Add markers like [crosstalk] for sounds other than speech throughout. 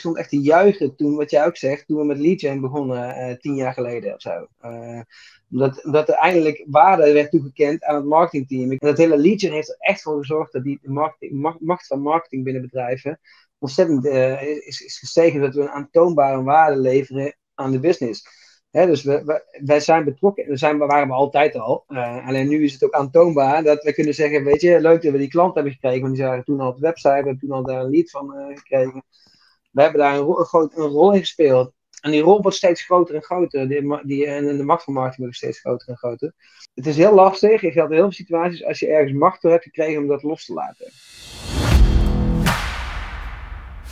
stond echt te juichen toen, wat jij ook zegt, toen we met Legion begonnen, tien jaar geleden of zo. omdat, omdat er eindelijk waarde werd toegekend aan het marketingteam. En dat hele Legion heeft er echt voor gezorgd dat die macht van marketing binnen bedrijven ontzettend is, is gestegen. Dat we een aantoonbare waarde leveren aan de business. dus we, wij zijn betrokken, we zijn, waren we altijd al. Alleen nu is het ook aantoonbaar dat we kunnen zeggen: Weet je, leuk dat we die klant hebben gekregen, want die zagen toen al de website, we hebben toen al daar een lead van uh, gekregen. We hebben daar een, een, rol in gespeeld. En die rol wordt steeds groter en groter. Die, die, en de macht van marketing wordt steeds groter en groter. Het is heel lastig. Geldt in heel veel situaties als je ergens macht door hebt gekregen om dat los te laten.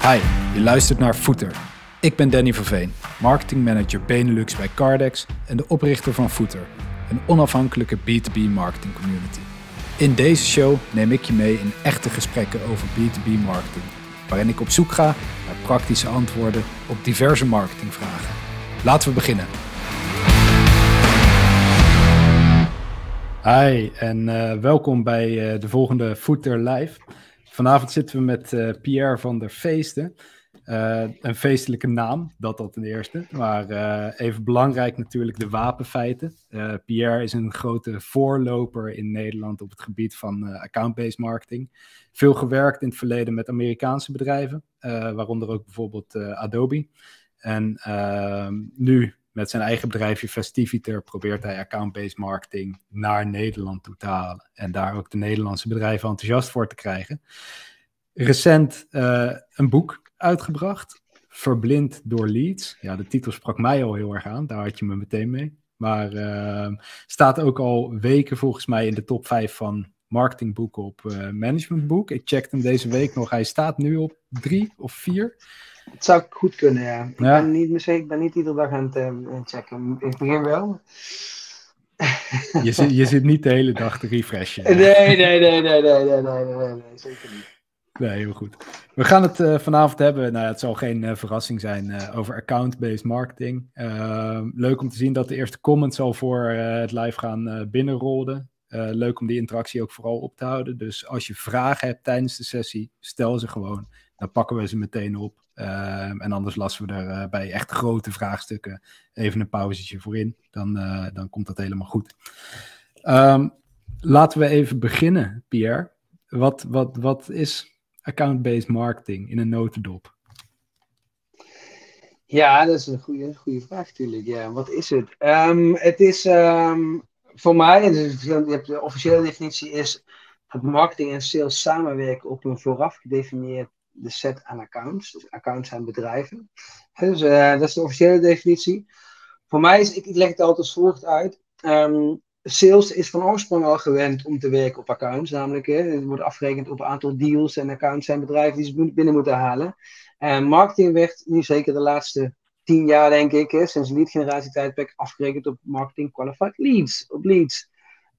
Hi, je luistert naar Footer ik ben Danny Verveen, marketingmanager Benelux bij Cardex en de oprichter van Footer, een onafhankelijke B2B marketing community. In deze show neem ik je mee in echte gesprekken over B2B marketing, waarin ik op zoek ga naar praktische antwoorden op diverse marketingvragen. Laten we beginnen. Hi en uh, welkom bij uh, de volgende Footer Live. Vanavond zitten we met uh, Pierre van der Feesten. Uh, een feestelijke naam, dat dat ten eerste. Maar uh, even belangrijk natuurlijk de wapenfeiten. Uh, Pierre is een grote voorloper in Nederland op het gebied van account-based marketing. Veel gewerkt in het verleden met Amerikaanse bedrijven, waaronder ook bijvoorbeeld Adobe. En ehm, nu met zijn eigen bedrijfje Festiviter probeert hij account-based marketing naar Nederland toe te halen. En daar ook de Nederlandse bedrijven enthousiast voor te krijgen. Recent een boek uitgebracht. Verblind door Leads. Ja, de titel sprak mij al heel erg aan. Daar had je me meteen mee. Maar uh, staat ook al weken volgens mij in de top 5 van marketingboeken op uh, managementboek. Ik checkte hem deze week nog. Hij staat nu op 3 of 4. Het zou goed kunnen, ja. Ik, Ben, niet, ik ben niet iedere dag aan het uh, checken. Ik begin wel. je, zit, je zit niet de hele dag te refreshen. Nee, [laughs] nee, nee, nee, nee, nee, nee, nee, nee, nee zeker niet. Nee, heel goed. We gaan het uh, vanavond hebben, nou, het zal geen uh, verrassing zijn, uh, over account-based marketing. Ehm, leuk om te zien dat de eerste comments al voor het live gaan binnenrollen. leuk om die interactie ook vooral op te houden. Dus als je vragen hebt tijdens de sessie, stel ze gewoon. Dan pakken we ze meteen op. Ehm, en anders lassen we er bij echt grote vraagstukken even een pauzetje voor in. Dan, dan komt dat helemaal goed. Um, laten we even beginnen, Pierre. Wat, wat, wat is account-based marketing in een notendop? Ja, dat is een goede, goede vraag natuurlijk. Ja, wat is het? Um, het is um, voor mij, de officiële definitie is dat marketing en sales samenwerken op een vooraf gedefinieerde set aan accounts. Dus accounts zijn bedrijven. Dus uh, dat is de officiële definitie. Voor mij is, ik, leg het altijd als volgt uit. Um, sales is van oorsprong al gewend om te werken op accounts, namelijk hè, het wordt afgerekend op een aantal deals en accounts zijn bedrijven die ze binnen moeten halen. En marketing werd nu zeker de laatste tien jaar, denk ik, hè, sinds lead generatie tijdperk afgerekend op marketing qualified leads, op leads.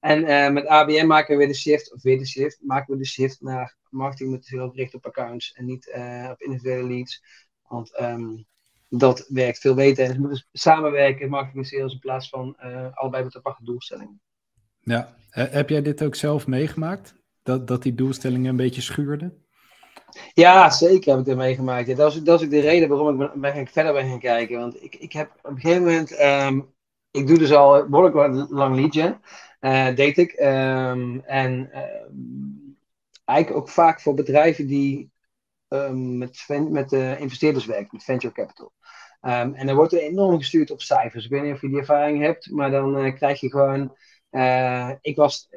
En uh, met ABM maken we de shift, of weer de shift, maken we de shift naar marketing met veel gericht op accounts en niet uh, op individuele leads. Want um, dat werkt veel beter. En ze moeten samenwerken, marketing en sales, in plaats van uh, allebei met aparte doelstellingen. Ja, heb jij dit ook zelf meegemaakt? Dat, dat die doelstellingen een beetje schuurden? Ja, zeker heb ik dat meegemaakt. Ja, dat, is, dat is ook de reden waarom ik ben, ben verder ben gaan kijken. Want ik, ik heb op een gegeven moment, um, ik doe dus al behoorlijk lang gen, uh, deed ik. Um, en uh, eigenlijk ook vaak voor bedrijven die um, met, met uh, investeerders werken, met venture capital. Um, en dan wordt er enorm gestuurd op cijfers. Ik weet niet of je die ervaring hebt, maar dan uh, krijg je gewoon. Uh, ik was.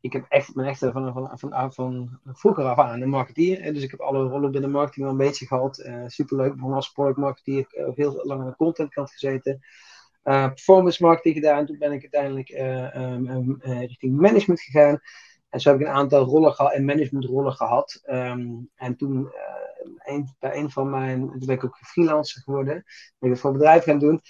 Ik heb echt mijn echte van, van, van, van, vroeger af aan een marketeer. Dus ik heb alle rollen binnen marketing wel een beetje gehad. Uh, superleuk. Begon als product marketeer. heel lang aan de contentkant gezeten. performance marketing gedaan. Toen ben ik uiteindelijk um, richting management gegaan. En zo heb ik een aantal rollen gehad en managementrollen gehad. En toen een, bij een van mijn, toen ben ik ook freelancer geworden, ben ik het voor bedrijf gaan doen.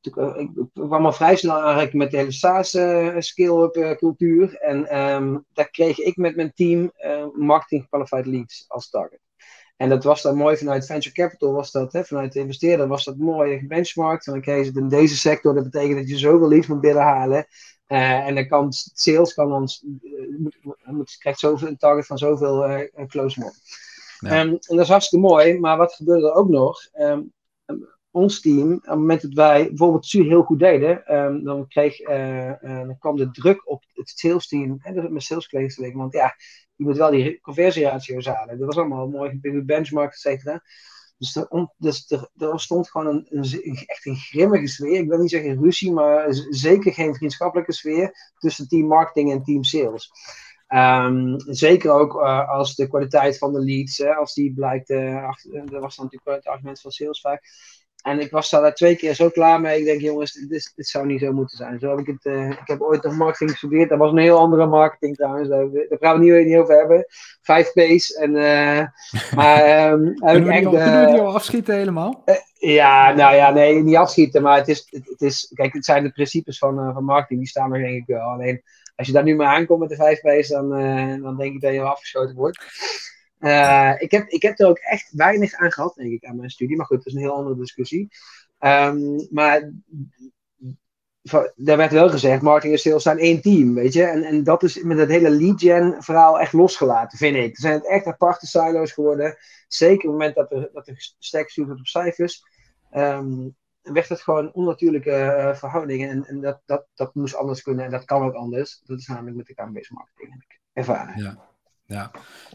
Toen, ik, ik kwam al vrij snel aanraken met de hele SaaS uh, skill-up uh, cultuur. En um, daar kreeg ik met mijn team uh, marketing qualified leads als target. En dat was dan mooi vanuit venture capital, was dat, hè, vanuit de investeerder was dat mooi gebenchmarkt. En dan kreeg je in deze sector, dat betekent dat je zoveel leads moet binnenhalen. Uh, en dan kan sales kan ons, moet, krijgt zoveel, een target van zoveel close more. Ehm, en dat is hartstikke mooi, maar wat gebeurde er ook nog? Ehm, ons team, op het moment dat wij bijvoorbeeld SU heel goed deden, dan, kreeg, uh, dan kwam de druk op het sales team, hè, met sales collega's te Want ja, je moet wel die conversieratio's halen. Dat was allemaal mooi, benchmark, et cetera. Dus, er, dus er, stond gewoon een, een, echt een grimmige sfeer. Ik wil niet zeggen ruzie, maar zeker geen vriendschappelijke sfeer tussen team marketing en team sales. Um, zeker ook uh, als de kwaliteit van de leads, hè, als die blijkt, uh, achter, dat was dan natuurlijk het argument van sales vaak, en ik was daar twee keer zo klaar mee. Ik denk, jongens, dit, dit zou niet zo moeten zijn. Zo heb ik, het, uh, ik heb ooit nog marketing gestudeerd. Dat was een heel andere marketing trouwens. Daar, daar gaan we het niet, over hebben. Vijf P's. En, maar um, kunnen, we echt, al, kunnen we die al afschieten helemaal? Ja, nou ja, nee, niet afschieten. Maar het is, het, het, is kijk, het zijn de principes van, van marketing. Die staan er denk ik wel. Alleen, als je daar nu maar aankomt met de vijf P's, dan, dan denk ik dat je afgeschoten wordt. Uh, ik, heb, ik heb er ook echt weinig aan gehad, denk ik, aan mijn studie. Maar goed, dat is een heel andere discussie. Um, maar daar werd wel gezegd, marketing en sales zijn één team, weet je. En, en dat is met het hele lead gen verhaal echt losgelaten, vind ik. Er zijn het echt aparte silo's geworden. Zeker op het moment dat er, dat sterk gestuurd wordt op cijfers. Um, werd het gewoon onnatuurlijke uh, verhoudingen. En, en dat, dat, dat moest anders kunnen en dat kan ook anders. Dat is namelijk met de KMB's marketing, heb ik ervaren. Ja. Ja.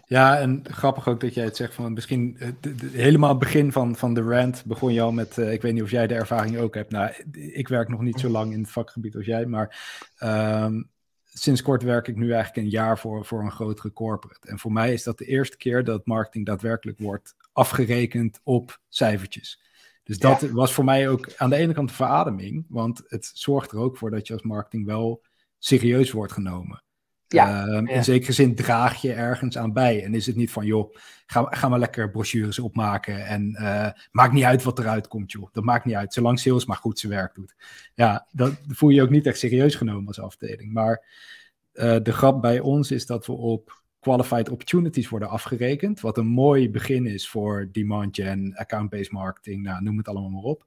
ja, en grappig ook dat jij het zegt van misschien uh, helemaal het begin van, van de rant begon je al met, uh, ik weet niet of jij de ervaring ook hebt. Nou, ik werk nog niet zo lang in het vakgebied als jij, maar um, sinds kort werk ik nu eigenlijk een jaar voor, voor een grotere corporate. En voor mij is dat de eerste keer dat marketing daadwerkelijk wordt afgerekend op cijfertjes. Dus dat was voor mij ook aan de ene kant een verademing, want het zorgt er ook voor dat je als marketing wel serieus wordt genomen. Ja, ehm, In zekere zin draag je ergens aan bij. En is het niet van, joh, ga, ga maar lekker brochures opmaken. En uh, maakt niet uit wat eruit komt, joh. Dat maakt niet uit, zolang sales maar goed zijn werk doet. Ja, dat voel je ook niet echt serieus genomen als afdeling. Maar uh, de grap bij ons is dat we op qualified opportunities worden afgerekend. Wat een mooi begin is voor demand gen, account-based marketing, nou, noem het allemaal maar op.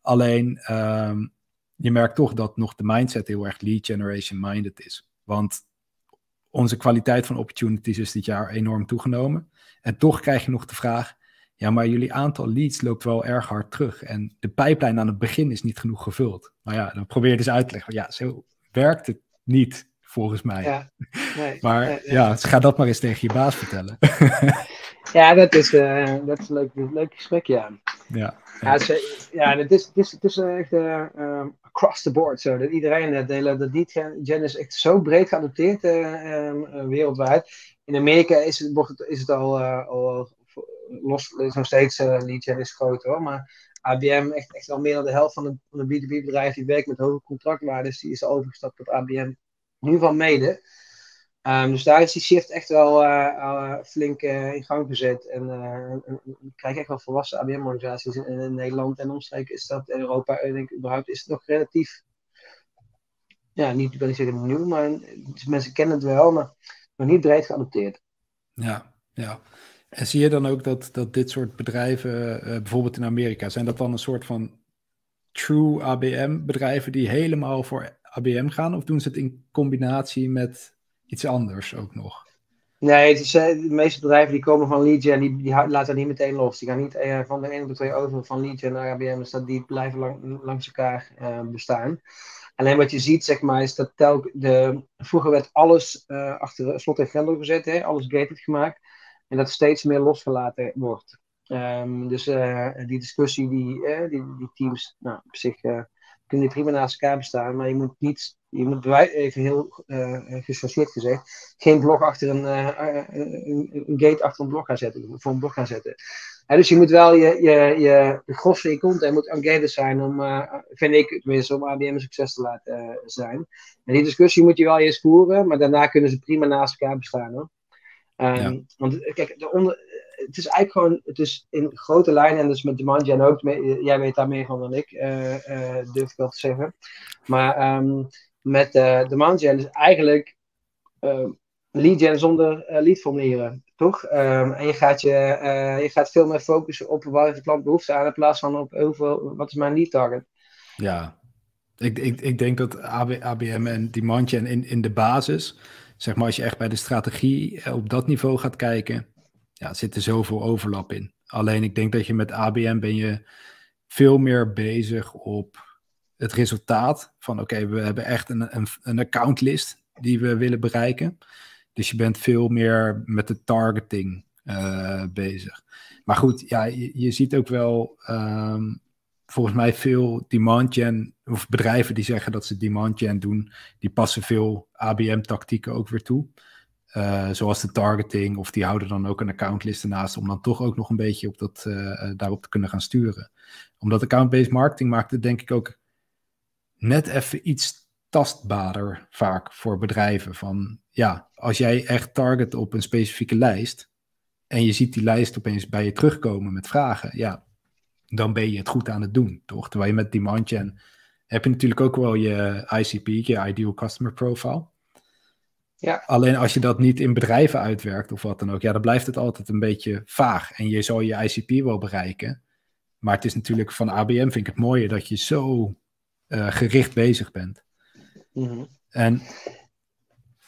Alleen, um, je merkt toch dat nog de mindset heel erg lead generation minded is. Want onze kwaliteit van opportunities is dit jaar enorm toegenomen. En toch krijg je nog de vraag, ja, maar jullie aantal leads loopt wel erg hard terug. En de pijplijn aan het begin is niet genoeg gevuld. Maar ja, dan probeer je dus uit te leggen, ja, zo werkt het niet, volgens mij. Ja, nee, [laughs] maar ja, ga dat maar eens tegen je baas vertellen. [laughs] ja, dat is, uh, dat is een leuk, leuk gesprek, ja. Ja, ja. ja, het is, het is, het is echt uh, across the board zo. Dat iedereen, dat, hele, dat lead-gen is echt zo breed geadopteerd uh, wereldwijd. In Amerika is het, wordt het, is het al, al los, is nog steeds lead-gen is groot hoor, maar ABM, echt, echt al meer dan de helft van de, van de B2B-bedrijven die werkt met hoge contractwaardes, die is overgestapt op ABM. Nu van mede. Um, dus daar is die shift echt wel uh, flink uh, in gang gezet. En we krijgen echt wel volwassen ABM-organisaties in, in, Nederland en omstreken. Is dat in Europa, denk ik, überhaupt is het nog relatief. Ja, niet wil ik zeggen nieuw, maar mensen kennen het wel, maar nog niet breed geadopteerd. Ja, ja. En zie je dan ook dat, dat dit soort bedrijven, bijvoorbeeld in Amerika, zijn dat dan een soort van true ABM-bedrijven die helemaal voor ABM gaan? Of doen ze het in combinatie met iets anders ook nog? Nee, is, eh, de meeste bedrijven die komen van lead gen, die, die laten dat niet meteen los. Die gaan niet uh, van de ene op de twee over van lead naar ABM, dus dat die blijven lang, langs elkaar uh, bestaan. Alleen wat je ziet, zeg maar, is dat telk de, vroeger werd alles uh, achter slot en grendel gezet, hè, alles gated gemaakt. En dat steeds meer losgelaten wordt. Um, dus die discussie, die, die, die, teams, nou, op zich kunnen prima naast elkaar bestaan, maar je moet niet, je moet even heel uh, gezegd, geen blok achter een, uh, een, een, gate achter een blok gaan zetten, voor een blok gaan zetten. dus je moet wel je, je, je, gros van je content moet engaged zijn om, uh, vind ik tenminste, om ABM een succes te laten zijn. En die discussie moet je wel eerst voeren, maar daarna kunnen ze prima naast elkaar bestaan hoor. Um, ja. Want kijk, de onder, het is eigenlijk gewoon, het is in grote lijnen, en dus met demand gen ook, jij weet daar meer van dan ik, uh, uh, durf ik wel te zeggen. Maar um, met uh, demand gen is eigenlijk lead gen zonder leadformulieren, toch? Um, en je gaat, je, je gaat veel meer focussen op waar de klant behoefte aan, in plaats van op hoeveel, wat is mijn lead target. Ja, ik, ik, ik denk dat AB, ABM en demand gen in, in de basis, zeg maar als je echt bij de strategie op dat niveau gaat kijken, ja, er zoveel overlap in. Alleen ik denk dat je met ABM ben je veel meer bezig op het resultaat van oké, we hebben echt een, een, een accountlist die we willen bereiken. Dus je bent veel meer met de targeting uh, bezig. Maar goed, ja, je, ziet ook wel um, volgens mij veel demand gen, of bedrijven die zeggen dat ze demand gen doen, die passen veel ABM-tactieken ook weer toe. Uh, zoals de targeting, of die houden dan ook een accountlist ernaast om dan toch ook nog een beetje op dat, uh, daarop te kunnen gaan sturen. Omdat account-based marketing maakt het denk ik ook net even iets tastbaarder vaak voor bedrijven. Van ja, als jij echt target op een specifieke lijst en je ziet die lijst opeens bij je terugkomen met vragen, ja, dan ben je het goed aan het doen, toch? Terwijl je met demand gen heb je natuurlijk ook wel je ICP, je Ideal Customer Profile. Ja. Alleen als je dat niet in bedrijven uitwerkt of wat dan ook, ja, dan blijft het altijd een beetje vaag. En je zal je ICP wel bereiken. Maar het is natuurlijk van ABM vind ik het mooie dat je zo uh, gericht bezig bent. Mm En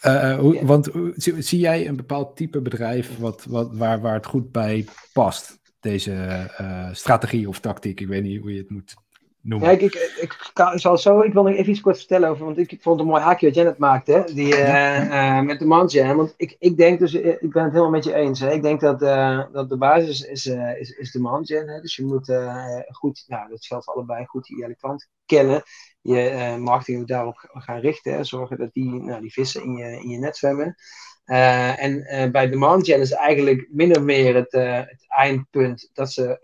uh, hoe, want zie, zie, jij een bepaald type bedrijf wat, wat, waar, waar het goed bij past? Deze uh, strategie of tactiek, ik weet niet hoe je het moet noemen. Ja, ik, ik, ik, kan, zal zo, ik wil nog even iets kort vertellen over, want ik vond het een mooi haakje wat Janet maakte, die, uh, met de Manjam. Want ik, ik denk dus, ik ben het helemaal met je eens. Hè. Ik denk dat, dat de basis is, is, is de Manjam. Dus je moet goed, nou, dat geldt voor allebei, goed je ideale klant kennen je marketing daarop gaan richten. Hè. Zorgen dat die, nou, die vissen in je, in je net zwemmen. Uh, en uh, bij demand gen is eigenlijk min of meer het, het eindpunt dat ze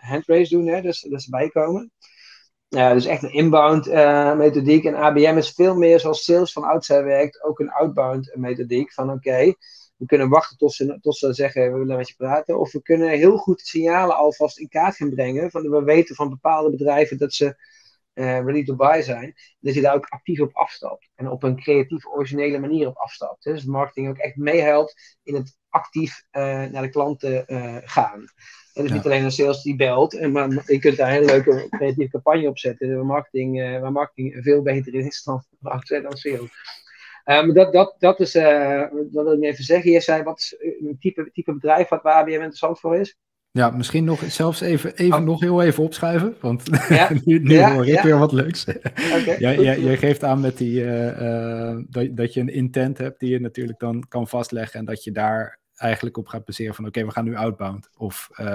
handrace doen, hè, dus dat ze bijkomen. dus echt een inbound methodiek. En ABM is veel meer zoals sales van oudsher werkt, ook een outbound methodiek. Van oké, we kunnen wachten tot ze, tot ze zeggen we willen met je praten. Of we kunnen heel goed signalen alvast in kaart gaan brengen. Van, we weten van bepaalde bedrijven dat ze ready to buy zijn, dat je daar ook actief op afstapt. En op een creatieve, originele manier op afstapt. Dus marketing ook echt meehelpt in het actief uh, naar de klanten uh, gaan. En dus ja. niet alleen een sales die belt, maar je kunt daar een hele leuke creatieve campagne op zetten. Waar marketing, waar marketing veel beter is dan, [laughs] dan sales. dat, dat, dat is, wat wil ik even zeggen. Je zei, wat is een type, type bedrijf wat waar ABM interessant voor is? Ja, misschien nog zelfs even, even oh. nog heel even opschuiven, want [laughs] ja. nu, nu ja, hoor ik weer wat leuks. Okay, jij, jij, jij, geeft aan met die, uh, uh, dat, dat je een intent hebt die je natuurlijk dan kan vastleggen en dat je daar eigenlijk op gaat baseren van oké, okay, we gaan nu outbound. Of uh,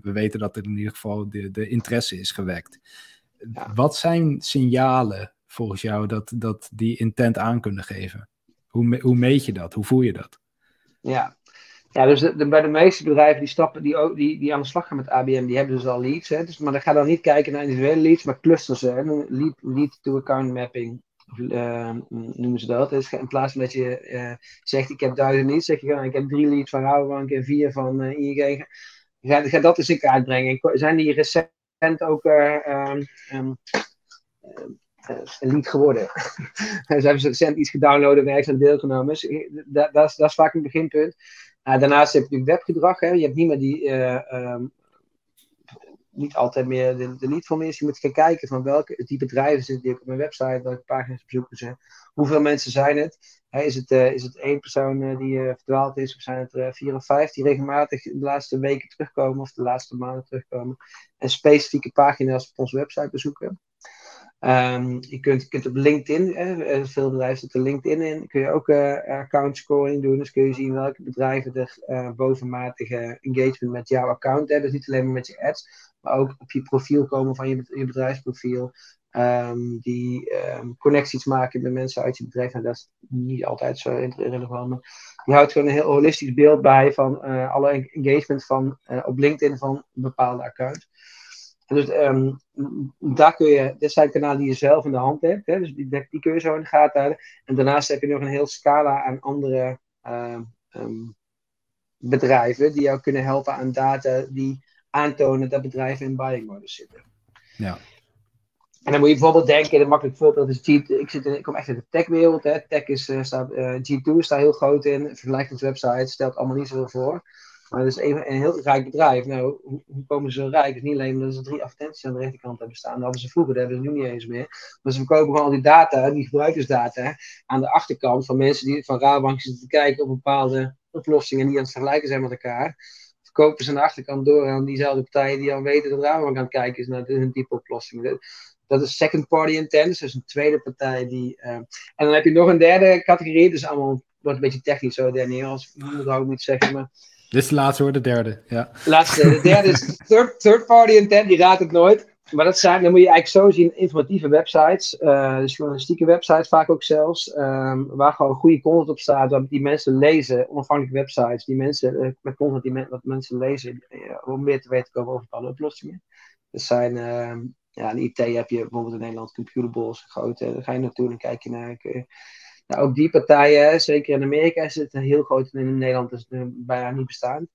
we weten dat er in ieder geval de, de interesse is gewekt. Wat zijn signalen volgens jou dat, dat die intent aan kunnen geven? Hoe, hoe meet je dat? Hoe voel je dat? Ja, ja, dus de, bij de meeste bedrijven die, stappen, die, die, die aan de slag gaan met ABM, die hebben dus al leads. Hè, dus, maar dan ga dan niet kijken naar individuele leads, maar clusters. Hè, lead, lead to account mapping uh, noemen ze dat. Dus in plaats van dat je uh, zegt ik heb duizend leads, zeg je ik heb drie leads van Rabobank en vier van uh, ING. Ga, ga dat eens in kaart brengen. Zijn die recent ook um, um, een lead geworden? [laughs] Ze hebben recent iets gedownload en ergens aan deelgenomen. Dus, dat, dat, is, dat is vaak een beginpunt. Uh, daarnaast heb je natuurlijk webgedrag. Hè. Je hebt niet meer die, uh, um, niet altijd meer de, de lead van mensen. Je moet gaan kijken van welke die bedrijven zitten die op mijn website, welke pagina's bezoeken ze. Hoeveel mensen zijn het? is, het uh, is het één persoon die verdwaald is, of zijn het er vier of vijf die regelmatig de laatste weken terugkomen of de laatste maanden terugkomen? En specifieke pagina's op onze website bezoeken. Um, je, kunt, kunt op LinkedIn, eh, veel bedrijven zitten LinkedIn in, kun je ook uh, account scoring doen. Dus kun je zien welke bedrijven er uh, bovenmatige engagement met jouw account hebben. Dus niet alleen maar met je ads, maar ook op je profiel komen van je, je bedrijfsprofiel. Um, die um, connecties maken met mensen uit je bedrijf. En dat is niet altijd zo relevant. Maar je houdt gewoon een heel holistisch beeld bij van alle engagement van, op LinkedIn van een bepaalde account. Dus um, daar kun je, dit zijn kanalen die je zelf in de hand hebt, hè, dus die, die kun je zo in de gaten houden. En daarnaast heb je nog een heel scala aan andere uh, um, bedrijven die jou kunnen helpen aan data die aantonen dat bedrijven in buying modus zitten. Ja. En dan moet je bijvoorbeeld denken, een makkelijk voorbeeld is G, ik, zit in, ik kom echt uit de techwereld. Hè. Tech is, uh, staat, uh, G2 staat heel groot in, vergelijkt met websites, stelt allemaal niet zoveel voor. Maar dat is een, een heel rijk bedrijf. Nou, hoe, komen ze zo rijk? Het is niet alleen omdat ze drie advertenties aan de rechterkant hebben staan. Dat hadden ze vroeger, dat hebben ze nu niet eens meer. Maar ze verkopen gewoon al die data, die gebruikersdata, aan de achterkant van mensen die van Rabobank zitten te kijken op bepaalde oplossingen die aan het vergelijken zijn met elkaar, verkopen ze aan de achterkant door aan diezelfde partijen die al weten dat Rabobank aan het kijken is naar hun type oplossing. Dat, is second party intent, dus een tweede partij die. Uh, en dan heb je nog een derde categorie, dus allemaal wordt een beetje technisch zo, Daniel, als ik dat ook niet zeggen. Maar, dit is de laatste hoor, de derde. Ja. Laatste, de derde is [laughs] third, third party intent, die raadt het nooit. Maar dat zijn, dan moet je eigenlijk zo zien, informatieve websites, uh, dus journalistieke websites vaak ook zelfs, um, waar gewoon goede content op staat, waar die mensen lezen, onafhankelijke websites, die mensen, uh, met content die wat mensen lezen, uh, om meer te weten komen over bepaalde oplossingen. Dat zijn, uh, ja, in IT heb je bijvoorbeeld in Nederland Computables, grote, daar ga je naartoe en kijk je naar, nou, ook die partijen, zeker in Amerika is het heel groot, en in Nederland is het bijna niet bestaan.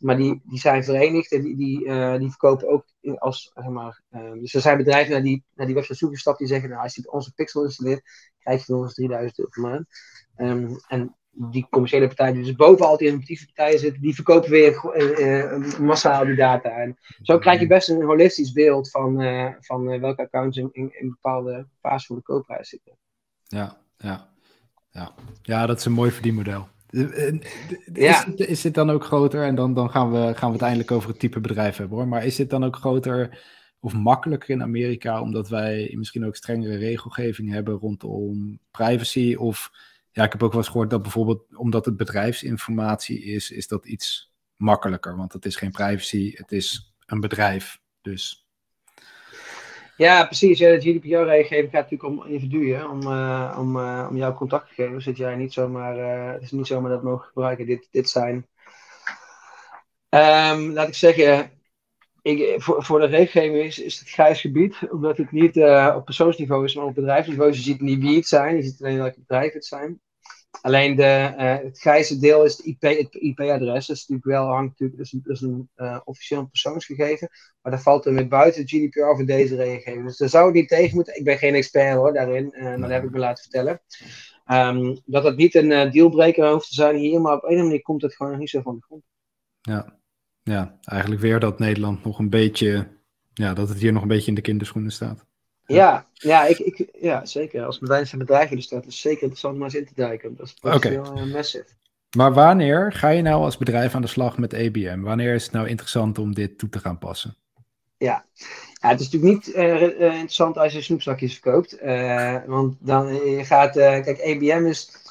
Maar die, die zijn verenigd en die, die, uh, die verkopen ook als, zeg maar, uh, dus er zijn bedrijven naar die, naar die website zoekgestapt die zeggen, nou, als je onze pixel installeert, krijg je nog eens 3000 euro per maand. Um, en die commerciële partijen, dus boven al die innovatieve partijen zitten, die verkopen weer uh, massaal die data. En zo krijg je best een holistisch beeld van, van welke accounts in, in, bepaalde fase van de koopprijs zitten. Ja, ja. Ja. ja, dat is een mooi verdienmodel. Eh, eh, is, het, is dit dan ook groter? En dan, dan gaan, we, gaan we het uiteindelijk over het type bedrijf hebben hoor. Maar is dit dan ook groter of makkelijker in Amerika, omdat wij misschien ook strengere regelgeving hebben rondom privacy? Of ja, ik heb ook wel eens gehoord dat bijvoorbeeld omdat het bedrijfsinformatie is, is dat iets makkelijker. Want het is geen privacy, het is een bedrijf. Dus ja, precies. Ja, de GDPR-regelgeving gaat natuurlijk om individuen, om, uh, om, uh, om jouw contactgegevens. Dat jij niet zomaar, het is niet zomaar dat mogen gebruiken. Dit, dit zijn, um, laat ik zeggen, ik, voor, voor de regelgeving is, is het grijs gebied, omdat het niet op persoonsniveau is, maar op bedrijfsniveau. Je ziet niet wie het zijn, je ziet alleen welke bedrijven het zijn. Alleen de, uh, het grijze deel is het IP, het IP-adres. Dat is natuurlijk wel hangt natuurlijk, dat is een, uh, officieel persoonsgegeven. Maar dat valt er weer buiten GDPR voor deze regelgeving. Dus daar zou ik niet tegen moeten. Ik ben geen expert hoor daarin, uh, maar dat heb ik me laten vertellen. Um, dat het niet een dealbreaker hoeft te zijn hier, maar op een manier komt het gewoon niet zo van de grond. Ja. ja, eigenlijk weer dat Nederland nog een beetje, ja, dat het hier nog een beetje in de kinderschoenen staat. Ja, ja, ik, ik, ja zeker. Als bedrijf zijn bedrijf er staat, is het zeker interessant om maar eens in te duiken. Dat is okay. uh, massive. Maar wanneer ga je nou als bedrijf aan de slag met ABM? Wanneer is het nou interessant om dit toe te gaan passen? Ja, ja het is natuurlijk niet uh, interessant als je snoepzakjes verkoopt. Uh, want dan je gaat, kijk, ABM is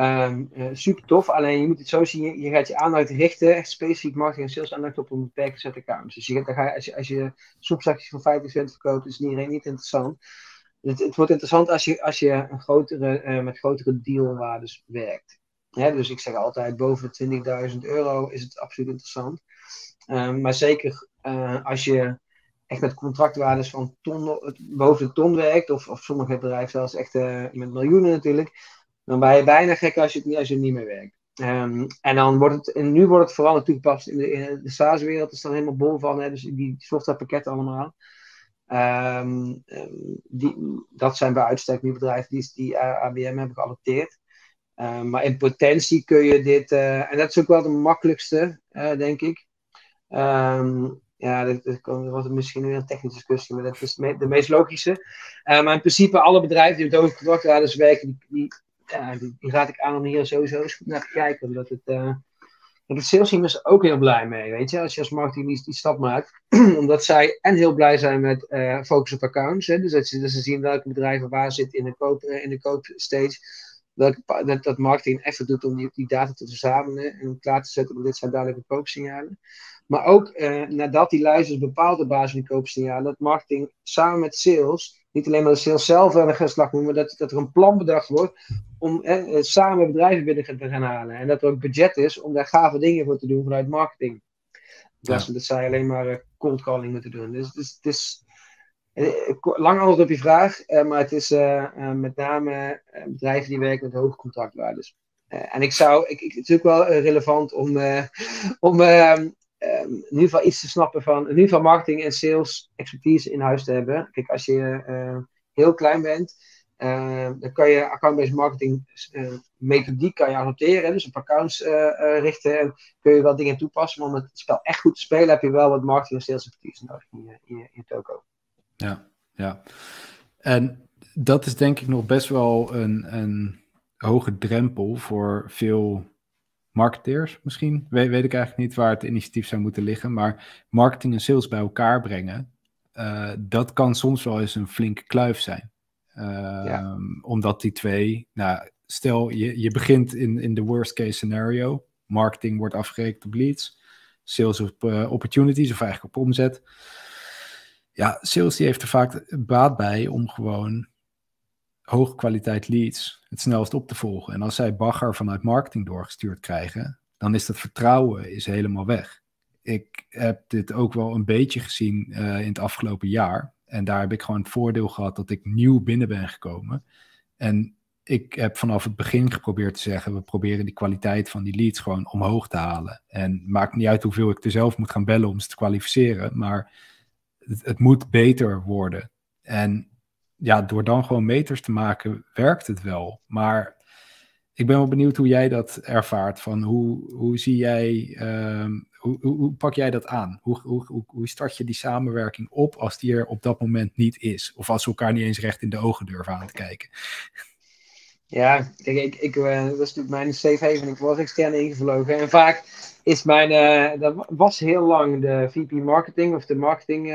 Um, uh, super tof, alleen je moet het zo zien, je, gaat je aandacht richten, echt specifiek marketing en sales aandacht op een beperkte set accounts. Dus je, dan ga als je, als je soepzakjes voor 50 cent verkoopt, is het niet, interessant. Het, het, wordt interessant als je, als je een grotere, uh, met grotere dealwaardes werkt. Dus ik zeg altijd, boven 20.000 euro is het absoluut interessant. Um, maar zeker uh, als je echt met contractwaardes van boven de ton werkt, of, of sommige bedrijven zelfs echt met miljoenen natuurlijk, dan ben je bijna gek als je het niet, als je het niet meer werkt. Um, en dan wordt het, en nu wordt het vooral toegepast in de, in de SaaS-wereld, is er helemaal bol van, hè, dus die softwarepakketten allemaal. Um, die, dat zijn bij uitstek nu bedrijven die, die ABM hebben geadopteerd. Maar in potentie kun je dit, uh, en dat is ook wel de makkelijkste, uh, denk ik. Ja, dat, dat misschien weer een technische discussie, maar dat is de meest logische. Maar in principe, alle bedrijven die met hoge contractwaardes werken, die, ja, die, raad ik aan om hier sowieso eens goed naar te kijken. Omdat het, uh, het sales team is ook heel blij mee, weet je. Als je als marketing die, stap maakt. [clears throat] omdat zij en heel blij zijn met uh, focus op accounts. Hè, dus dat ze, dat ze zien welke bedrijven waar zitten in de, koop, uh, in de koopstage. Welke, dat, dat marketing effort doet om die, die data te verzamelen en klaar te zetten. Want dit zijn duidelijke koopsignalen. Maar ook nadat die luistert bepaalt op basis van koopsignalen. Dat marketing samen met sales niet alleen maar de sales zelf aan de slag moet, maar dat, dat er een plan bedacht wordt om eh, samen bedrijven binnen te gaan halen. En dat er ook budget is om daar gave dingen voor te doen vanuit marketing. Ja. dat zij alleen maar uh, cold calling moeten doen. Dus, dus het is uh, lang antwoord op je vraag, maar het is met name bedrijven die werken met hoge contractwaardes. en ik zou, ik, ik, het is ook wel relevant om, om ehm, in ieder geval iets te snappen van, in ieder geval marketing en sales expertise in huis te hebben. Kijk, als je uh, heel klein bent, uh, dan kan je account-based marketing uh, methodiek kan je annoteren, dus op accounts richten en kun je wel dingen toepassen, maar om het spel echt goed te spelen heb je wel wat marketing en sales expertise nodig in je, in je, in toko. Ja, ja. En dat is denk ik nog best wel een, een hoge drempel voor veel marketeers misschien, weet, weet ik eigenlijk niet waar het initiatief zou moeten liggen, maar marketing en sales bij elkaar brengen, uh, dat kan soms wel eens een flinke kluif zijn. Uh, Omdat die twee, nou, stel je, je begint in, in de worst case scenario, marketing wordt afgerekend op leads, sales op uh, opportunities of eigenlijk op omzet. Ja, sales die heeft er vaak baat bij om gewoon hoge kwaliteit leads het snelst op te volgen. En als zij bagger vanuit marketing doorgestuurd krijgen, dan is dat vertrouwen is helemaal weg. Ik heb dit ook wel een beetje gezien uh, in het afgelopen jaar. En daar heb ik gewoon het voordeel gehad dat ik nieuw binnen ben gekomen. En ik heb vanaf het begin geprobeerd te zeggen: we proberen die kwaliteit van die leads gewoon omhoog te halen. En maakt niet uit hoeveel ik er zelf moet gaan bellen om ze te kwalificeren, maar het, het moet beter worden. En ja, door dan gewoon meters te maken, werkt het wel. Maar ik ben wel benieuwd hoe jij dat ervaart. Van hoe, hoe zie jij, ehm, hoe, hoe, pak jij dat aan? Hoe, hoe, hoe, start je die samenwerking op als die er op dat moment niet is? Of als we elkaar niet eens recht in de ogen durven aan te kijken? Ja, kijk, ik, ik, uh, dat is natuurlijk mijn safe haven. Ik was extern ingevlogen. En vaak is mijn, uh, dat was heel lang de VP marketing of de marketing, uh,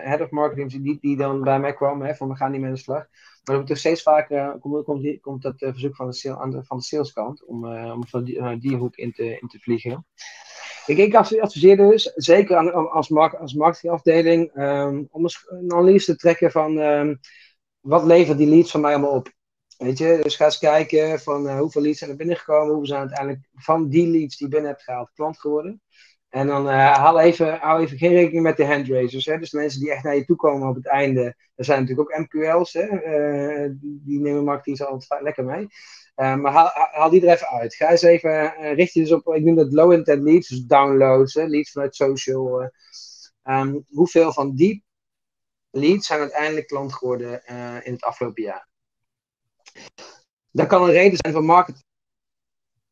head of marketing, die, die dan bij mij kwam, hè, van we gaan niet meer aan de slag. Maar toch steeds vaker komt, komt, komt dat verzoek van de, sale, van de saleskant om, om van die, die hoek in te, in te vliegen. Ik, ik adviseer dus, zeker als, als marketingafdeling, um, om een analyse te trekken van um, wat levert die leads van mij allemaal op. Weet je, dus ga eens kijken van uh, hoeveel leads zijn er binnengekomen, hoeveel zijn uiteindelijk van die leads die binnen hebt gehaald klant geworden. En dan uh, haal, even, haal even geen rekening met de handraisers. Hè? Dus mensen die echt naar je toe komen op het einde. Er zijn natuurlijk ook MQL's. Hè? Uh, die nemen marketing altijd lekker mee. maar haal, haal, die er even uit. Ga eens even, richt je dus op, ik noem dat low intent leads. Dus downloads, leads vanuit social. Um, hoeveel van die leads zijn uiteindelijk klant geworden in het afgelopen jaar? Dat kan een reden zijn van marketing.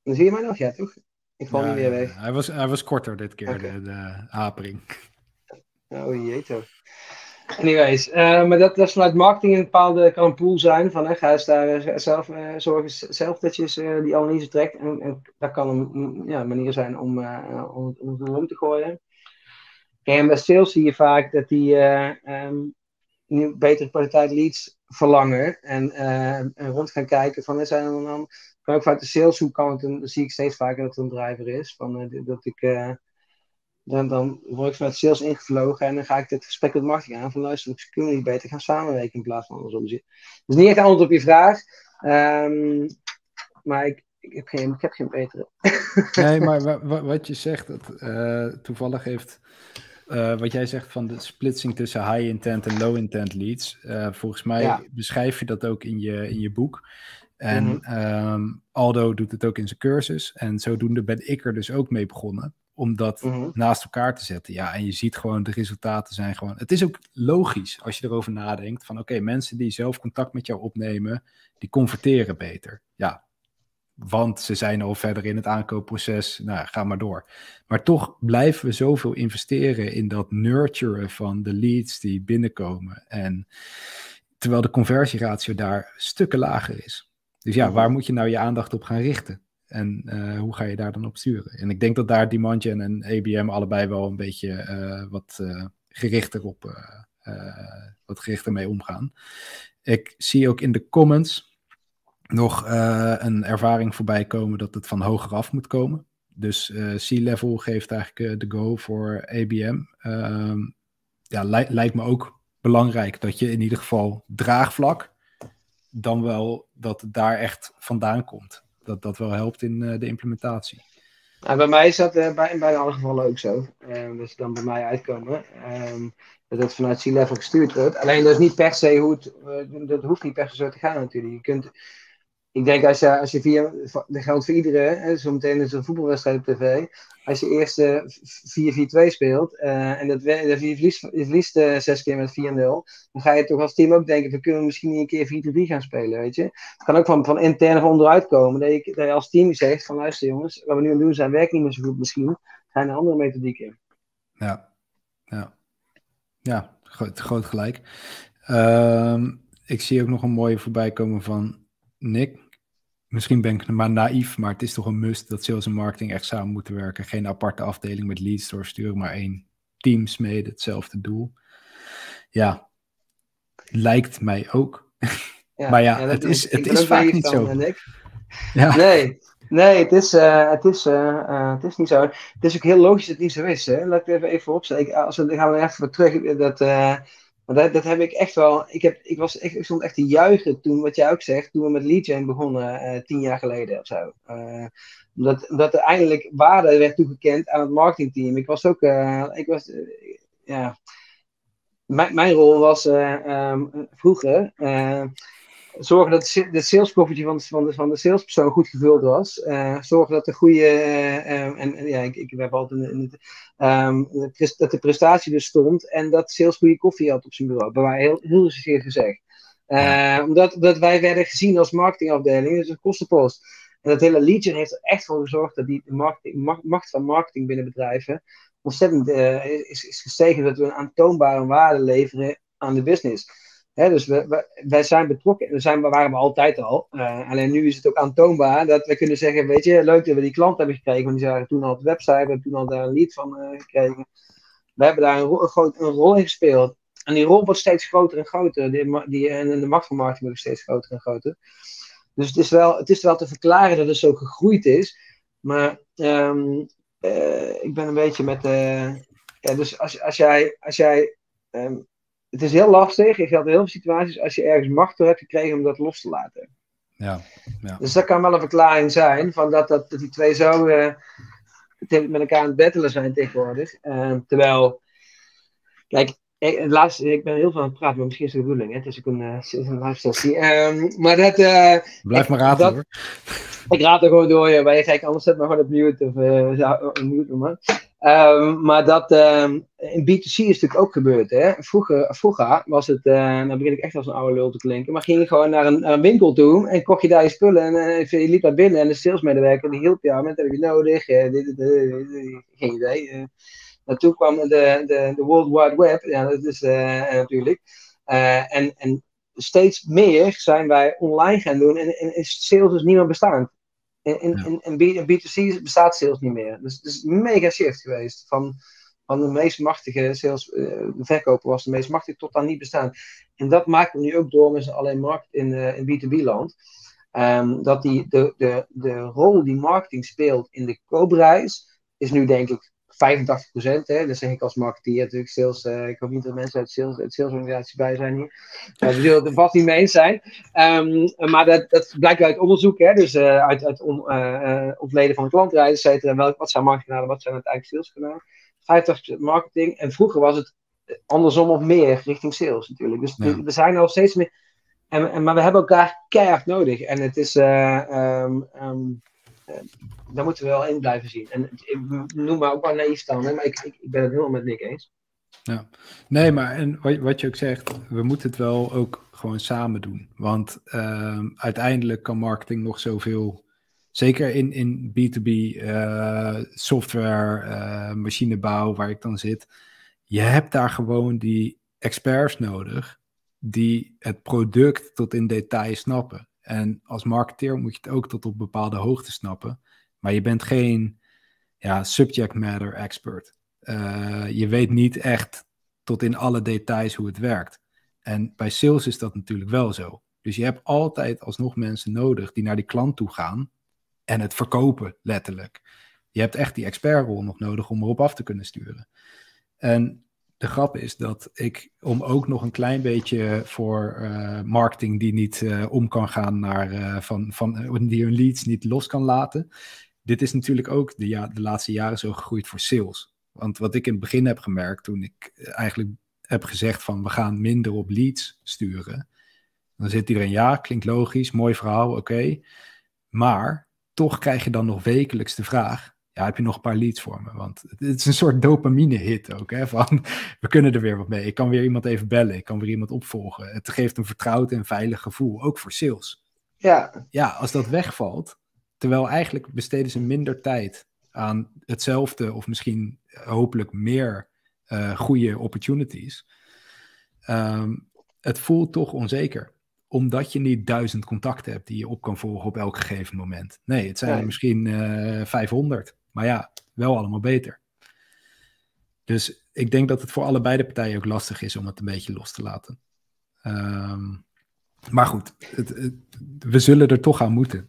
Dan zie je mij nog, ja toch? Ik val niet meer weg. Hij was, hij was korter dit keer, de, de hapering. Oh jee toch. Anyways, uh, maar dat, dat is vanuit marketing een bepaalde kan een pool zijn van hè, ga eens daar uh, zelf uh, zorgen zelf dat je die analyse trekt en, en, dat kan een ja, manier zijn om, om, om het om te gooien. En bij sales zie je vaak dat die um, betere kwaliteit leads verlangen en, uh, en, rond gaan kijken van, zijn er dan, kan ook vanuit de saleshoek kan het dan zie ik steeds vaker dat het een driver is, van, uh, dat ik, uh, dan, dan word ik vanuit sales ingevlogen en dan ga ik dit gesprek met marketing aan van, luister, kunnen niet beter gaan samenwerken in plaats van andersom. Dus niet echt antwoord op je vraag, um, maar ik, ik heb geen, ik heb geen betere. nee, [laughs] maar wat je zegt, dat, toevallig heeft uh, wat jij zegt van de splitsing tussen high intent en low intent leads. Uh, volgens mij beschrijf je dat ook in je, in je boek. En mm Aldo doet het ook in zijn cursus. En zodoende ben ik er dus ook mee begonnen. Om dat mhm. naast elkaar te zetten. Ja, en je ziet gewoon, de resultaten zijn gewoon. Het is ook logisch als je erover nadenkt. Van oké, mensen die zelf contact met jou opnemen, die converteren beter. Ja, want ze zijn al verder in het aankoopproces. Nou, ga maar door. Maar toch blijven we zoveel investeren in dat nurturen van de leads die binnenkomen. En terwijl de conversieratio daar stukken lager is. Dus ja, waar moet je nou je aandacht op gaan richten? En uh, hoe ga je daar dan op sturen? En ik denk dat daar Diamantje en ABM allebei wel een beetje uh, wat uh, gerichter op, wat gerichter mee omgaan. Ik zie ook in de comments nog uh, een ervaring voorbij komen dat het van hoger af moet komen. Dus uh, C-level geeft eigenlijk uh, de go voor ABM. Ehm, ja, lijkt me ook belangrijk dat je in ieder geval draagvlak, dan wel dat daar echt vandaan komt. Dat dat wel helpt in de implementatie. Nou, bij mij is dat bij, in bijna alle gevallen ook zo. dat ze dan bij mij uitkomen. Um, dat het vanuit C-level gestuurd wordt. Alleen dat is niet per se hoe het, dat hoeft niet per se zo te gaan natuurlijk. Je kunt ik denk als je, als je via, dat geldt voor iedereen, zometeen is er een voetbalwedstrijd op tv. Als je eerst uh, 4-4-2 speelt uh, en dat, dat je verliest, je uh, zes keer met 4-0, dan ga je toch als team ook denken, we kunnen misschien niet een keer 4-3 gaan spelen, weet je. Het kan ook van, van intern van onderuit komen, dat je, dat je als team zegt van luister jongens, wat we nu aan doen zijn, werkt niet meer zo goed misschien, zijn er andere methodieken. Ja, ja. Ja, groot, groot gelijk. Um, ik zie ook nog een mooie voorbij komen van Nick. Misschien ben ik maar naïef, maar het is toch een must dat sales en marketing echt samen moeten werken. Geen aparte afdeling met leads doorsturen, maar één teams mee, hetzelfde doel. Ja, lijkt mij ook. Ja, maar ja, het is, het is vaak niet zo. Ja. Nee, nee, het is, uh, het, is, uh, het is niet zo. Het is ook heel logisch dat het niet zo is. Hè? Laat ik even, even opstellen. Als we, gaan we even terug. Dat, dat, dat heb ik echt wel. Ik, heb, ik, was echt, ik stond echt te juichen toen, wat jij ook zegt, toen we met Legion begonnen, tien jaar geleden of zo. dat, dat er eindelijk waarde werd toegekend aan het marketingteam. Ik was ook. ik was, ja, mijn, mijn rol was um, vroeger zorgen dat de saleskoffertje van, van, de, van de salespersoon goed gevuld was. Uh, zorgen dat de goede. Uh, en, en, ja, ik, ik heb altijd um, dat de prestatie er stond. En dat sales goede koffie had op zijn bureau. Bij mij heel, heel zeer gezegd. Uh, omdat dat wij werden gezien als marketingafdeling. Dus een kostenpost. En dat hele Legion heeft er echt voor gezorgd dat die marketing, macht van marketing binnen bedrijven ontzettend is, is gestegen. Dat we een aantoonbare waarde leveren aan de business dus wij zijn betrokken, we, we waren we altijd al. Uh, alleen nu is het ook aantoonbaar dat we kunnen zeggen, weet je, leuk dat we die klant hebben gekregen, want die zagen toen al op de website, we hebben toen al daar een lead van uh, gekregen. We hebben daar een, een, een, rol in gespeeld. En die rol wordt steeds groter en groter. Die, die, en de macht van marketing wordt steeds groter en groter. Dus het is, wel, het is wel te verklaren dat het zo gegroeid is. Maar uh, ik ben een beetje met. ja, dus als, als jij, als jij um, het is heel lastig. Ik had heel veel situaties als je ergens macht door hebt gekregen om dat los te laten. Ja, ja. Dus dat kan wel een verklaring zijn van dat, dat, dat die twee zo uh, met elkaar aan het bettelen zijn tegenwoordig. Uh, terwijl, kijk, ik, laatste, ik ben heel veel aan het praten, maar misschien is het de bedoeling. Hè? Het is ook een, uh, een live sessie. Um, maar dat. Uh, Blijf maar raden hoor. Ik raad er gewoon door, je, maar je gek, anders zet me gewoon op mute of uh, mute man. Um, maar dat um, in B2C is natuurlijk ook gebeurd. Hè? Vroeger, vroeger was het, uh, dan begin ik echt als een oude lul te klinken, maar ging je gewoon naar een, naar een winkel toe en kocht je daar je spullen en uh, je liep daar binnen en de salesmedewerker die hielp jou met heb je nodig, uh, dit, dit, dit, geen idee. Toen kwam de, de, de World Wide Web, ja dat is natuurlijk. en, en steeds meer zijn wij online gaan doen en, en is sales dus niet meer bestaan. In, in, in, B2C bestaat sales niet meer. Dus het is een mega shift geweest. Van, van de meest machtige sales, uh, de verkoper was de meest machtige tot dan niet bestaan. En dat maakt we nu ook door met z'n alleen markt in, uh, in B2B-land. Um, ehm, dat die, de, de, de rol die marketing speelt in de koopreis is nu denk ik 85 procent, dat zeg ik als marketeer natuurlijk. Sales, uh, ik hoop niet dat mensen uit, sales, uit salesorganisatie bij zijn hier. Uh, we zullen het er vast niet mee eens zijn. Um, maar dat, dat blijkt uit onderzoek, hè, dus uh, uit, uit on, ontleden van de klantreis, et cetera. Welk, wat zijn marketingkanalen, wat zijn uiteindelijk saleskanalen? 50% marketing. En vroeger was het andersom of meer richting sales natuurlijk. Dus ja. we zijn al steeds meer. En, en, maar we hebben elkaar keihard nodig. En het is. Um, um, daar moeten we wel in blijven zien. En noem maar ook wel naïef staan, maar ik, ik, ben het helemaal met Nick eens. Ja, nee, maar en wat, je ook zegt, we moeten het wel ook gewoon samen doen. Want uh, uiteindelijk kan marketing nog zoveel, zeker in, in B2B uh, software, uh, machinebouw, waar ik dan zit. Je hebt daar gewoon die experts nodig die het product tot in detail snappen. En als marketeer moet je het ook tot op bepaalde hoogte snappen. Maar je bent geen ja, subject matter expert. Uh, je weet niet echt tot in alle details hoe het werkt. En bij sales is dat natuurlijk wel zo. Dus je hebt altijd alsnog mensen nodig die naar die klant toe gaan en het verkopen, letterlijk. Je hebt echt die expertrol nog nodig om erop af te kunnen sturen. En de grap is dat ik, om ook nog een klein beetje voor uh, marketing die niet uh, om kan gaan naar uh, van, van die hun leads niet los kan laten. Dit is natuurlijk ook de, ja, de laatste jaren zo gegroeid voor sales. Want wat ik in het begin heb gemerkt, toen ik eigenlijk heb gezegd van we gaan minder op leads sturen. Dan zit iedereen, ja, klinkt logisch, mooi verhaal, oké. Maar toch krijg je dan nog wekelijks de vraag, ja, heb je nog een paar leads voor me? Want het is een soort dopamine-hit ook, hè, van [laughs] we kunnen er weer wat mee. Ik kan weer iemand even bellen, ik kan weer iemand opvolgen. Het geeft een vertrouwd en veilig gevoel, ook voor sales. Ja. Ja, als dat wegvalt, terwijl eigenlijk besteden ze minder tijd aan hetzelfde of misschien hopelijk meer uh, goede opportunities. Um, het voelt toch onzeker omdat je niet duizend contacten hebt die je op kan volgen op elk gegeven moment. Nee, het zijn er misschien uh, 500. Maar ja, wel allemaal beter. Dus ik denk dat het voor allebei de partijen ook lastig is om het een beetje los te laten. Ehm, maar goed, het, we zullen er toch aan moeten.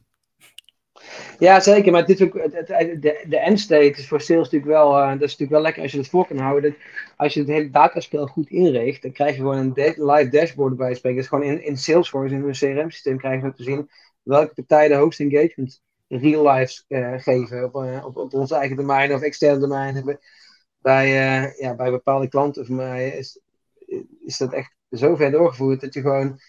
Ja, zeker. Maar dit ook, het, de, de endstate is voor sales natuurlijk wel, uh, dat is natuurlijk wel lekker als je het voor kan houden. Dat, als je het hele dataspel goed inricht, dan krijg je gewoon een live dashboard bij spreken. Dus gewoon in, in Salesforce, in hun CRM-systeem, krijg je te zien welke partijen de hoogste engagement real life uh, geven op, uh, op, op onze eigen domein of externe domein. Bij, ja, bij bepaalde klanten van mij is, is dat echt zo ver doorgevoerd dat je gewoon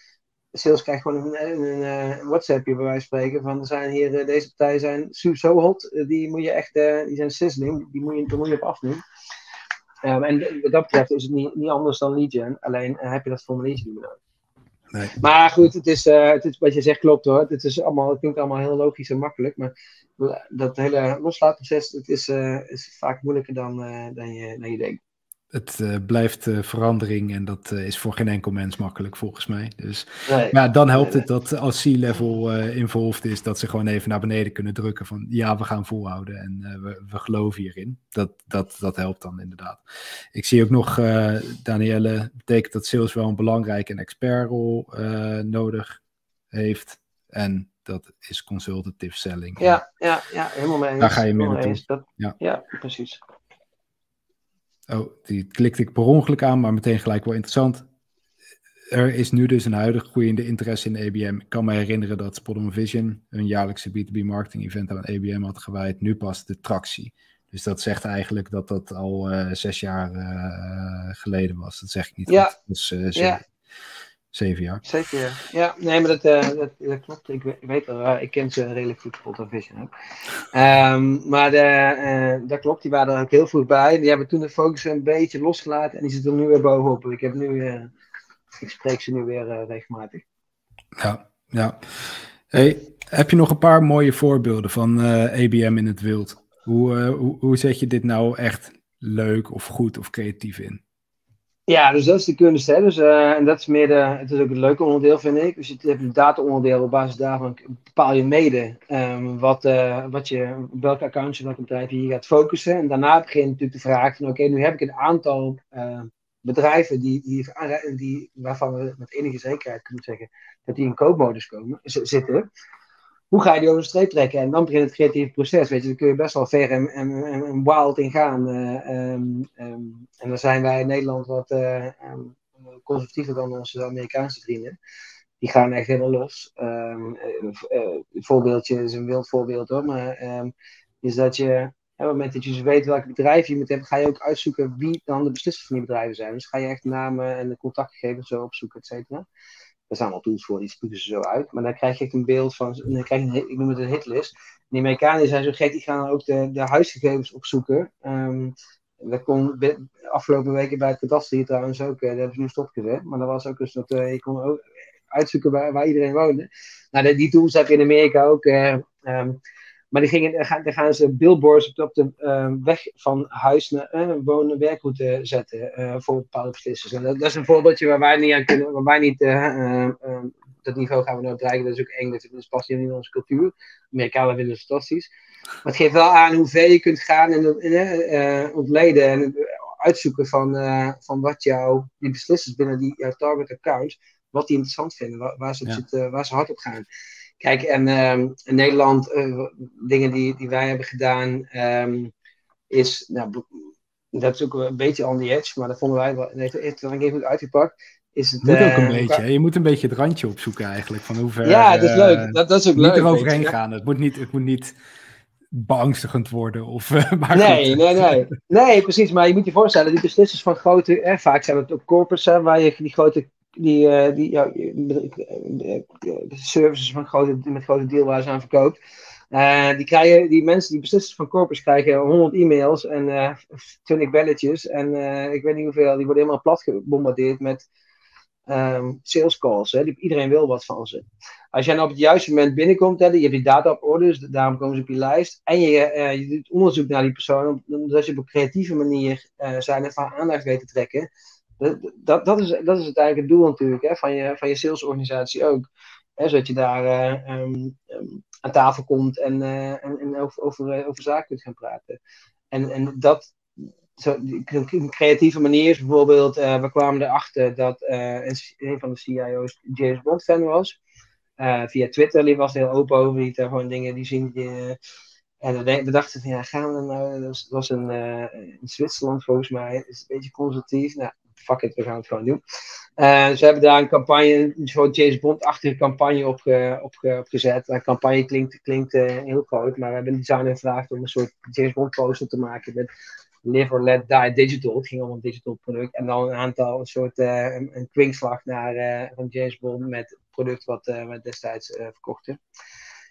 sales krijgt gewoon een, een, eh, WhatsAppje bij wijze spreken. Van er zijn hier, eh, deze partijen zijn zo hot, eh, die moet je echt, die zijn sizzling, die moet je, daar moet op afnemen. Um, en wat dat betreft is het niet, niet anders dan lead gen, alleen heb je dat meer nodig. Maar goed, het is, uh, het wat je zegt klopt hoor. Het, is allemaal, het klinkt allemaal heel logisch en makkelijk. Maar dat hele loslaatproces het is, uh, is vaak moeilijker dan, uh, dan, je, dan je denkt het uh, blijft uh, verandering en dat uh, is voor geen enkel mens makkelijk volgens mij. Dus nee, ja, dan helpt het dat als C-level involved is, dat ze gewoon even naar beneden kunnen drukken van ja, we gaan volhouden en we, we geloven hierin. Dat, dat, dat helpt dan inderdaad. Ik zie ook nog, Danielle, betekent dat sales wel een belangrijke en expertrol nodig heeft. En dat is consultative selling. Ja, ja, ja helemaal mee eens. Daar ga je mee naartoe. Ja. ja, precies. Oh, die klikte ik per ongeluk aan, maar meteen gelijk wel interessant. Er is nu dus een huidige groeiende interesse in ABM. Ik kan me herinneren dat Spot Vision een jaarlijkse B2B marketing event aan ABM had gewijd. Nu pas de tractie. Dus dat zegt eigenlijk dat dat al uh, zes jaar uh, geleden was. Dat zeg ik niet ja. goed. Dus, uh, ja. Zeven jaar. Zeven jaar. Ja, nee, maar dat, uh, dat, dat, klopt. Ik, ik weet wel, uh, ik ken ze redelijk goed, Spot Vision ook. Um, maar de, uh, dat klopt, die waren er ook heel vroeg bij. Die hebben toen de focus een beetje losgelaten en die zitten er nu weer bovenop. Ik, heb nu, ik spreek ze nu weer regelmatig. Ja, ja. Hey, heb je nog een paar mooie voorbeelden van ABM in het wild? Hoe, hoe, hoe zet je dit nou echt leuk of goed of creatief in? Ja, dus dat is de kunst. Hè? Dus, uh, en dat is meer de, het is ook het leuke onderdeel, vind ik. Dus je hebt een data-onderdeel, op basis daarvan bepaal je mede um, wat, uh, wat je, welke accounts je, welke bedrijf je gaat focussen. En daarna begint natuurlijk de vraag van, oké, nu heb ik een aantal uh, bedrijven die, die, die, waarvan we met enige zekerheid kunnen zeggen dat die in koopmodus komen, zitten hoe ga je die over de streep trekken? En dan begint het creatieve proces. Weet je, dan kun je best wel ver en, wild in gaan. Uh, um, um, en dan zijn wij in Nederland wat uh, um, conservatiever dan onze Amerikaanse vrienden. Die gaan echt helemaal los. een voorbeeldje is een wild voorbeeld hoor, maar is dat je op het moment dat je weet welk bedrijf je moet hebben, ga je ook uitzoeken wie dan de beslissers van die bedrijven zijn. Dus ga je echt namen en de contactgegevens zo opzoeken, et cetera. Er zijn al tools voor, die spugen ze zo uit. Maar dan krijg je echt een beeld van, krijg je een, ik noem het een hitlist. En die Amerikanen zijn zo gek, die gaan ook de, de huisgegevens opzoeken. Um, dat kon afgelopen weken bij het kadaster hier trouwens ook, uh, dat hebben ze nu stopgezet. Maar dat was ook dus dat uh, je kon ook uitzoeken waar, waar iedereen woonde. Nou, die tools heb je in Amerika ook. Uh, um, maar die gingen, dan, gaan, ze billboards op de uh, weg van huis naar uh, wonen werkroute zetten uh, voor bepaalde beslissers. En dat, dat, is een voorbeeldje waar wij niet aan kunnen, waar wij niet, eh, dat niveau gaan we nooit bereiken. Dat is ook eng, dat, dat past niet in onze cultuur. Amerikanen vinden het fantastisch. Maar het geeft wel aan hoe ver je kunt gaan in ontleden en uitzoeken van, van wat jouw, die beslissers binnen die, jouw target account, wat die interessant vinden, waar, waar ze, op zitten, waar ze hard op gaan. Kijk, en um, in Nederland, uh, dingen die, die wij hebben gedaan, um, is, nou, dat is ook een beetje on the edge, maar dat vonden wij wel, het heeft er even goed uitgepakt. Is het, moet ook een uh, beetje, je moet een beetje het randje opzoeken eigenlijk, van hoe ver... Ja, dat is leuk, dat, dat is ook leuk. Niet eroverheen gaan, het moet niet, het moet niet beangstigend worden. Of, [laughs] maar nee, goed. nee, nee. Nee, precies. Maar je moet je voorstellen, die beslissers van grote, eh, vaak zijn het ook hè, waar je die grote die, uh, die ja, services van grote, met grote deal aan verkoopt. Die, krijgen, die mensen, die beslissers van corpus krijgen 100 e-mails en uh, eh, 20 belletjes. En ik weet niet hoeveel, die worden helemaal plat gebombardeerd met um, sales calls. Hè. Iedereen wil wat van ze. Als jij nou op het juiste moment binnenkomt, hè, je hebt die data op orde, dus daarom komen ze op je lijst. En je, je doet onderzoek naar die persoon, omdat je op een creatieve manier zijn van aandacht weet te trekken dat, dat, is, dat is het doel natuurlijk hè, van, je, van je salesorganisatie ook. Hè, zodat je daar uh, um, aan tafel komt en, uh, en, en, over, over, over zaken kunt gaan praten. En, en dat, zo, een creatieve manier is bijvoorbeeld, we kwamen erachter dat een, van de CIO's James Bond fan was. via Twitter die was heel open over, die gewoon dingen die zien. En we dachten van ja, gaan we nou, dat was, een, in Zwitserland volgens mij, is een beetje conservatief. Nou, fuck it, we gaan het gewoon doen. Uh, ze hebben daar een campagne, een soort James Bond-achtige campagne op, op, op gezet. De campagne klinkt, klinkt uh, heel groot, maar we hebben een designer gevraagd om een soort James Bond poster te maken met Live or Let Die Digital. Het ging om een digital product. En dan een aantal, een soort uh, een, een kwinkslag naar van James Bond met het product wat we destijds verkochten.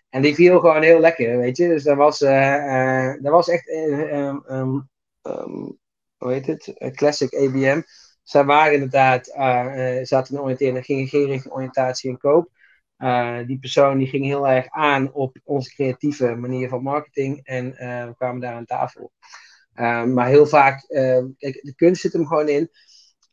En die viel gewoon heel lekker, weet je. Dus dat was, dat was echt, um, hoe heet het? Classic ABM zij waren inderdaad, uh, zaten in oriëntering, gingen geen richting oriëntatie en koop. Uh, die persoon die ging heel erg aan op onze creatieve manier van marketing en we kwamen daar aan tafel. maar heel vaak, kijk, de kunst zit hem gewoon in.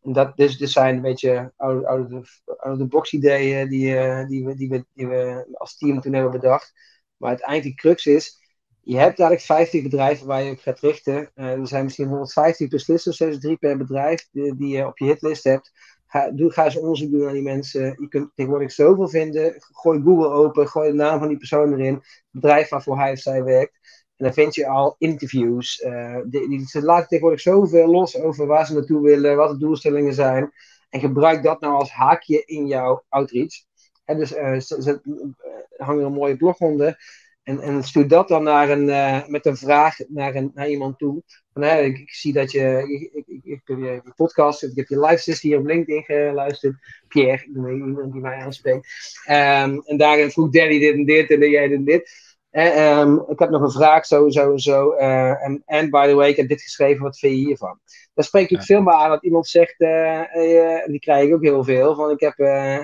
Dat, dus, dus zijn een beetje oude, oude, oude box ideeën die, die, we, die, we, die we als team toen hebben bedacht. Maar uiteindelijk de crux is, je hebt eigenlijk 50 bedrijven waar je op gaat richten. Uh, er zijn misschien 150 beslissers, 6 drie per bedrijf, die, die, je op je hitlist hebt. Ga, doe, ga eens onderzoek doen naar die mensen. Je kunt tegenwoordig zoveel vinden. Gooi Google open, gooi de naam van die persoon erin. Het bedrijf waarvoor hij of zij werkt. En dan vind je al interviews. Uh, die, die, ze laten tegenwoordig zoveel los over waar ze naartoe willen, wat de doelstellingen zijn. En gebruik dat nou als haakje in jouw outreach. En dus uh, hangen een mooie blog onder. En, en stuur dat dan naar een, uh, met een vraag naar, een, naar iemand toe. Van, hè, ik, ik, zie dat je, ik, ik, ik, heb je podcast, ik heb je live sessie hier op LinkedIn geluisterd. Pierre, iemand die mij aanspreekt. Um, en daarin vroeg Danny dit en dit en jij dit en dit. Uh, um, ik heb nog een vraag, zo, zo en zo. Uh, en, en by the way, ik heb dit geschreven, wat vind je hiervan? Daar spreekt ik veel meer aan dat iemand zegt, die krijg ik ook heel veel, van ik heb,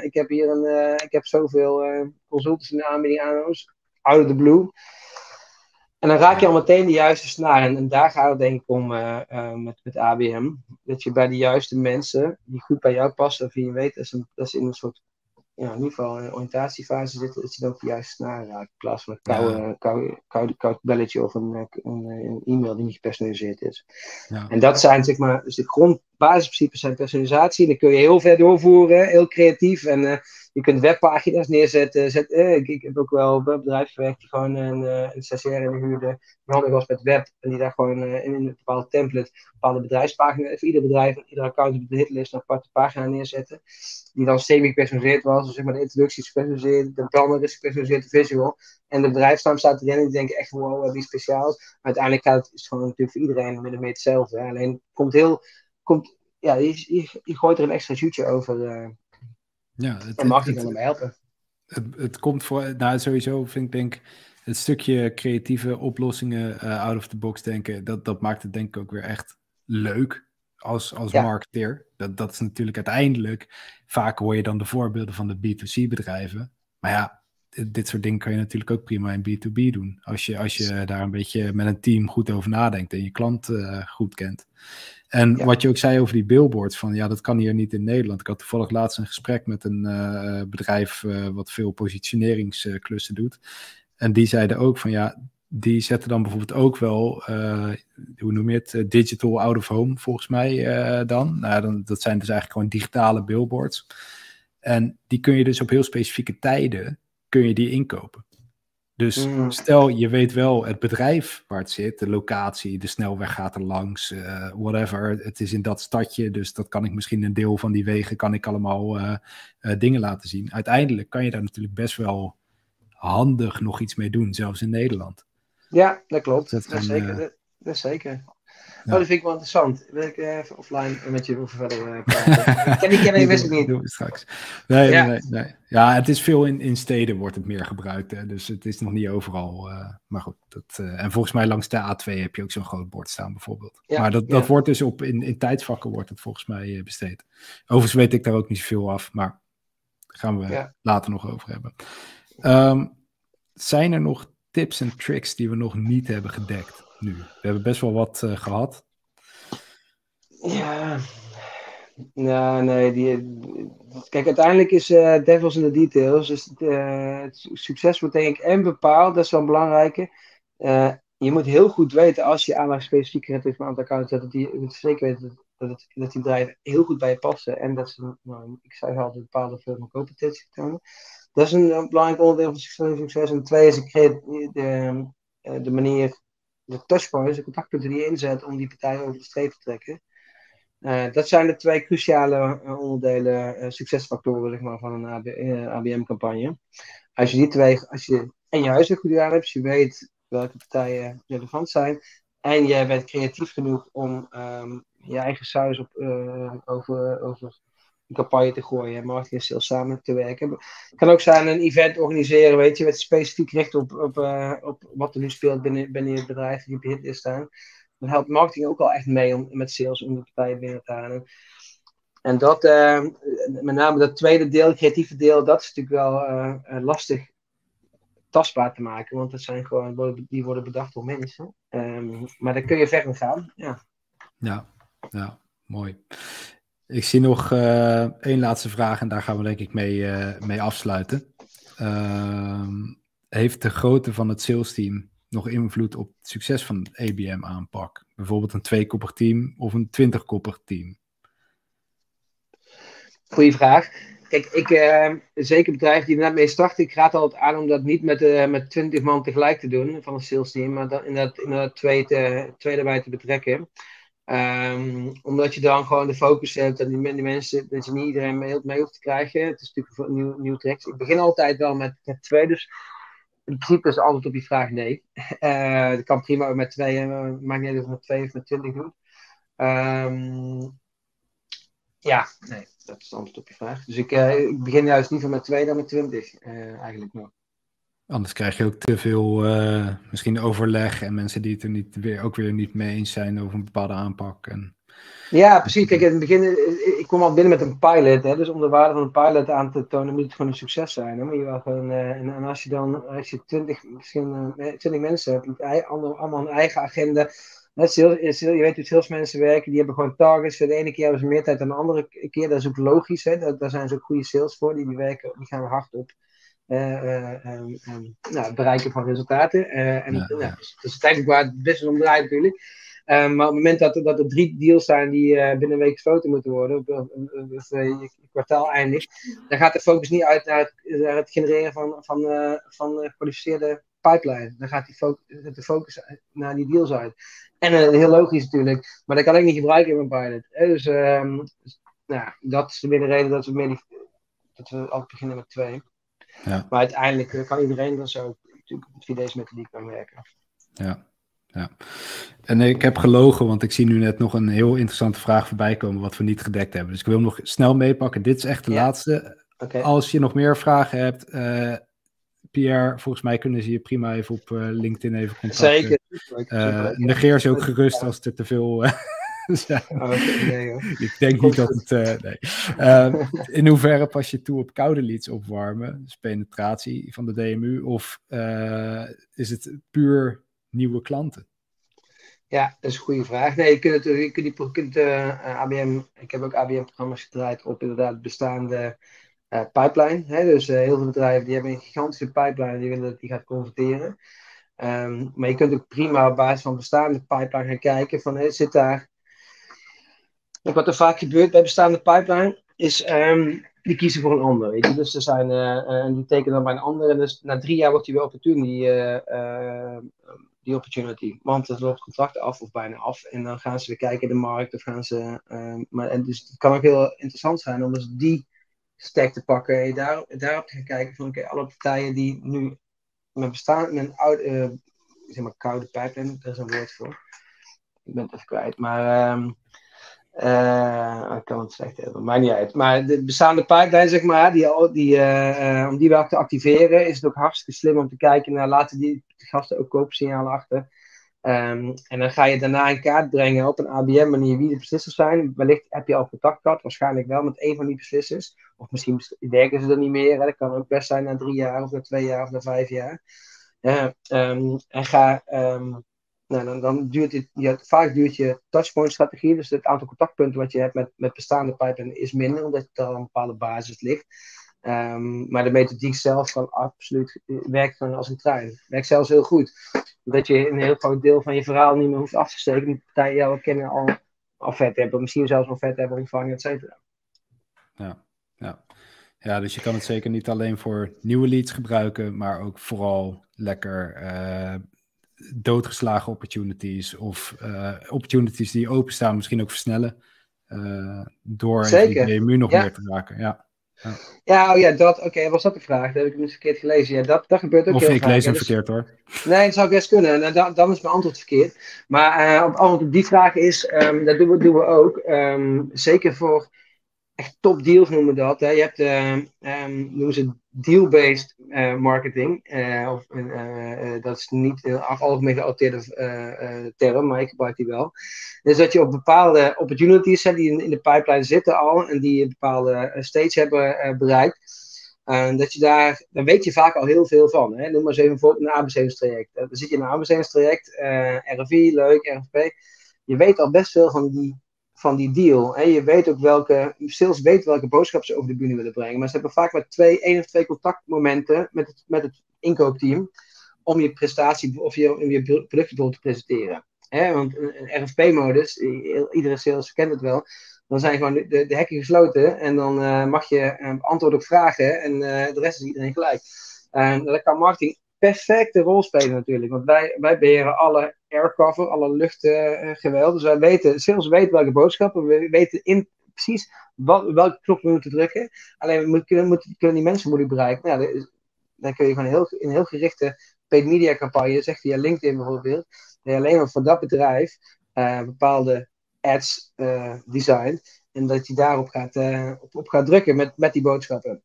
ik heb hier een, ik heb zoveel consultants in de aanbieding aan ons out of the blue. En dan raak je al meteen de juiste snaar. En, en daar gaat het denk ik om uh, uh, met, met ABM. Dat je bij de juiste mensen, die goed bij jou passen, of je weet dat ze, dat ze in een soort, ja, in ieder geval een oriëntatiefase zitten, dat je dan ook de juiste snaar raakt. In plaats van een koude, ja. koude, koude, koud belletje of een, een, een, e-mail die niet gepersonaliseerd is. Ja. En dat zijn zeg maar, dus de grondbasisprincipes zijn personalisatie. Dan kun je heel ver doorvoeren, heel creatief en... Uh, je kunt webpagina's neerzetten. Zet, eh, ik, ik, heb ook wel bij bedrijven gewerkt die gewoon een, uh, een stagiaire huurde. Die handig was met web. En die daar gewoon in, een bepaalde template bepaalde bedrijfspagina's. Voor ieder bedrijf, ieder account op de hitlist een aparte pagina neerzetten. Die dan semi-gepersonaliseerd was. Dus zeg maar de introductie is gepersonaliseerd. De banner is gepersonaliseerd, de visual. En de bedrijfsnaam staat erin. En die denken echt, wow, die speciaal. Maar uiteindelijk gaat het, is het gewoon natuurlijk voor iedereen min of meer hetzelfde. Hè. Alleen komt heel... Komt, ja, je gooit er een extra shootje over ja, het, mag ik dan helpen? Het, het, komt voor, nou sowieso vind ik denk het stukje creatieve oplossingen uh, out of the box denken, dat, dat maakt het denk ik ook weer echt leuk als, als ja. marketeer. Dat, dat is natuurlijk uiteindelijk, vaak hoor je dan de voorbeelden van de B2C bedrijven. Maar ja, dit soort dingen kan je natuurlijk ook prima in B2B doen. Als je, als je daar een beetje met een team goed over nadenkt en je klant uh, goed kent. En ja. wat je ook zei over die billboards, van ja, dat kan hier niet in Nederland. Ik had toevallig laatst een gesprek met een uh, bedrijf uh, wat veel positioneringsklussen doet. En die zeiden ook van ja, die zetten dan bijvoorbeeld ook wel, uh, hoe noem je het, digital out of home volgens mij dan. Nou, dan. Dat zijn dus eigenlijk gewoon digitale billboards. En die kun je dus op heel specifieke tijden, kun je die inkopen. Dus mm. stel, je weet wel het bedrijf waar het zit, de locatie, de snelweg gaat er langs, uh, whatever. Het is in dat stadje, dus dat kan ik misschien een deel van die wegen, kan ik allemaal uh, uh, dingen laten zien. Uiteindelijk kan je daar natuurlijk best wel handig nog iets mee doen, zelfs in Nederland. Ja, dat klopt. Dat, dat, zeker, dat, dat zeker. Ja. Oh, dat vind ik wel interessant. Wil ik uh, even offline met je over verder uh, praten? [laughs] ken die ken wist ik niet. Doen we straks. Nee, ja. nee, nee. Ja, het is veel in, in steden wordt het meer gebruikt. Hè? Dus het is nog niet overal. Uh, maar goed. Dat, en volgens mij langs de A2 heb je ook zo'n groot bord staan bijvoorbeeld. Ja, maar dat, dat wordt dus op, in, in tijdsvakken wordt het volgens mij besteed. Overigens weet ik daar ook niet zoveel af. Maar daar gaan we later nog over hebben. Um, zijn er nog tips en tricks die we nog niet hebben gedekt? Nu? We hebben best wel wat uh, gehad. Ja, nee, die, kijk, uiteindelijk is uh, devils in the details. Dus het, het, succes wordt denk ik en bepaald, dat is wel een belangrijke. Je moet heel goed weten als je aandacht specifiek hebt een aantal accounts, dat die, je moet zeker weten dat, het, dat die bedrijven heel goed bij je passen. En dat ze, nou, ik zei altijd, bepaalde competentie tonen. Dat is een, belangrijk onderdeel van succes. En twee is de, de, de manier, de touchpoints, de contactpunten die je inzet om die partij over de streep te trekken. Uh, dat zijn de twee cruciale uh, onderdelen, uh, succesfactoren zeg maar, van een ABM-campagne. Als je die twee, als je en je huiswerk goed gedaan hebt, je weet welke partijen relevant zijn, en je bent creatief genoeg om um, je eigen saus op, over, over campagne te gooien en marketing en sales samen te werken. Het kan ook zijn een event organiseren, weet je, met specifiek richt op, op, op wat er nu speelt binnen, binnen het bedrijf die je hitlist staan dan helpt marketing ook al echt mee om met sales om de partijen binnen te halen. En dat, uh, met name dat tweede deel, creatieve deel, dat is natuurlijk wel uh, lastig tastbaar te maken, want dat zijn gewoon, die worden bedacht door mensen. Um, maar daar kun je verder gaan. Ja, ja, ja mooi. Ik zie nog uh, één laatste vraag en daar gaan we denk ik mee, mee afsluiten. Ehm, heeft de grootte van het sales team nog invloed op het succes van het ABM-aanpak? Bijvoorbeeld een tweekoppig team of een twintigkoppig team? Goeie vraag. Kijk, ik, uh, zeker bedrijven die er net mee starten, ik raad altijd aan om dat niet met, uh, met 20 man tegelijk te doen van een sales team, maar dat, inderdaad, inderdaad twee, te, twee erbij te betrekken. Um, omdat je dan gewoon de focus hebt en die, mensen, dat niet iedereen mee, mee hoeft te krijgen. Het is natuurlijk een nieuw, nieuw. Ik begin altijd wel met, met twee, dus in principe is antwoord op die vraag nee. Uh, [laughs] dat kan prima met twee, maakt niet uit of met twee of met twintig doen. Um, ja, nee, dat is het antwoord op je vraag. Dus ik, uh, ik begin juist liever met twee dan met twintig, eigenlijk nog. Anders krijg je ook te veel misschien overleg en mensen die het er niet, weer, ook weer niet mee eens zijn over een bepaalde aanpak. En... Ja, precies. Kijk, in het begin, eh, ik kom al binnen met een pilot. Hè, dus om de waarde van een pilot aan te tonen, moet het gewoon een succes zijn. Maar je gewoon, uh, en, als je dan, als je twintig, misschien uh, twintig mensen hebt, allemaal, een eigen agenda. Net sales, je weet hoe salesmensen werken, die hebben gewoon targets. De ene keer hebben ze meer tijd dan de andere keer. Dat is ook logisch. Hè, daar, daar zijn ze ook goede sales voor. Die, die, werken, die gaan hard op. Uh, um, um, nou, het bereiken van resultaten. en ja, ja. Dus, dat is uiteindelijk waar het best om draait natuurlijk. Um, maar op het moment dat, dat er drie deals zijn die binnen een week gesloten moeten worden, of je kwartaal eindigt, dan gaat de focus niet uit naar het, naar het genereren van, van, van gekwalificeerde pipeline. Dan gaat die focus, de focus naar die deals uit. En heel logisch natuurlijk, maar dat kan ik niet gebruiken in mijn pilot. Dus, um, nou, dat is de reden dat we, meer die, dat we altijd beginnen met twee. Ja. Maar uiteindelijk kan iedereen dan zo natuurlijk met 4D-methodiek kan werken. Ja ja. En ik heb gelogen, want ik zie nu net nog een heel interessante vraag voorbij komen, wat we niet gedekt hebben. Dus ik wil hem nog snel meepakken. Dit is echt de laatste. Als je nog meer vragen hebt, uh, Pierre, volgens mij kunnen ze je prima even op uh, LinkedIn even contacten. Zeker. Uh, negeer ze ook gerust als er te veel [laughs] zijn. Oh, nee, [laughs] ik denk niet dat het. nee. [laughs] in hoeverre pas je toe op koude leads opwarmen, dus penetratie van de DMU, of is het puur nieuwe klanten? Ja, dat is een goede vraag. Nee, je kunt, je kunt, je kunt uh, ABM, ik heb ook ABM-programma's gedraaid op inderdaad bestaande pipeline. Hè? Dus heel veel bedrijven die hebben een gigantische pipeline die willen dat die gaat converteren. Um, maar je kunt ook prima op basis van bestaande pipeline gaan kijken van hey, zit daar. Wat er vaak gebeurt bij bestaande pipeline is um, die kiezen voor een ander. Weet je? Dus er zijn, uh, die tekenen dan bij een ander. En dus na drie jaar wordt die weer opportun, die, uh, die opportunity. Want het loopt contract af of bijna af. En dan gaan ze weer kijken in de markt. Of gaan ze, maar, en dus het kan ook heel interessant zijn om dus die stack te pakken. En daar, daarop te gaan kijken van oké, alle partijen die nu met bestaan, met een oude, zeg maar koude pipeline, daar is een woord voor. Ik ben het even kwijt. Maar uh, ik kan het slecht hebben, maakt niet uit. Maar de bestaande pipeline, zeg maar, die, die, uh, om die wel te activeren, is het ook hartstikke slim om te kijken naar laten die gasten ook koopsignalen achter. Um, en dan ga je daarna in kaart brengen op een ABM-manier wie de beslissers zijn. Wellicht heb je al contact gehad, waarschijnlijk wel met een van die beslissers. Of misschien werken ze er niet meer. Hè. Dat kan ook best zijn na drie jaar, of na twee jaar, of na vijf jaar. Uh, en ga um, Nou, dan, dan duurt het, vaak duurt je touchpoint strategie, dus het aantal contactpunten wat je hebt met, met bestaande pijpen is minder, omdat er al een bepaalde basis ligt. Um, maar de methodiek zelf kan absoluut werken als een trein. Werkt zelfs heel goed. Dat je een heel groot deel van je verhaal niet meer hoeft af te steken. Die partijen jou kennen al, al vet hebben, misschien zelfs al vet hebben ontvangen, et cetera. Ja, ja. ja, dus je kan het zeker niet alleen voor nieuwe leads gebruiken, maar ook vooral lekker uh, doodgeslagen opportunities of uh, opportunities die openstaan, misschien ook versnellen. Uh, door je muur nog meer te raken. Ja. Ja, ja, oh ja dat, oké, was dat de vraag? Dat heb ik eens verkeerd gelezen. Ja, dat, dat gebeurt ook of heel ik lees hem dus- verkeerd hoor. Nee, dat zou best kunnen. Nou, dan, dan is mijn antwoord verkeerd. Maar uh, op antwoord op die vraag is, um, dat doen we, doen we ook. Um, zeker voor echt top deals noemen dat. Hè. Je hebt, uh, um, noemen ze deal-based uh, marketing. Uh, of, uh, dat is niet een algemeen geadopteerde term, maar ik gebruik die wel. Dus dat je op bepaalde opportunities hè, die in, de pipeline zitten al en die een bepaalde stage hebben bereikt. dat je daar, daar weet je vaak al heel veel van. Hè. Noem maar eens even bijvoorbeeld een aanbestedingstraject. dan zit je in een aanbestedingstraject, RFI, leuk, RFP. Je weet al best veel van die van die deal. En je weet ook welke, sales weet welke boodschap ze over de bühne willen brengen. Maar ze hebben vaak maar twee, één of twee contactmomenten met het, met het inkoopteam om je prestatie of je, je product te presenteren. He, want een RFP-modus, iedere sales kent het wel, dan zijn gewoon de, de hekken gesloten en dan uh, mag je uh, antwoorden op vragen en uh, de rest is iedereen gelijk. En dat kan marketing perfecte rol spelen natuurlijk. Want wij, wij beheren alle aircover, alle luchtgeweld. dus wij weten, sales weet welke boodschappen, we weten in, precies wat, welke knop we moeten drukken. Alleen we moeten, kunnen, kunnen die mensen moeten bereiken. Nou, ja, dan kun je gewoon heel, in heel gerichte paid media campagne, zegt via LinkedIn bijvoorbeeld, dat je alleen maar voor dat bedrijf uh, bepaalde ads uh. En dat je daarop gaat, op, gaat drukken met, met die boodschappen.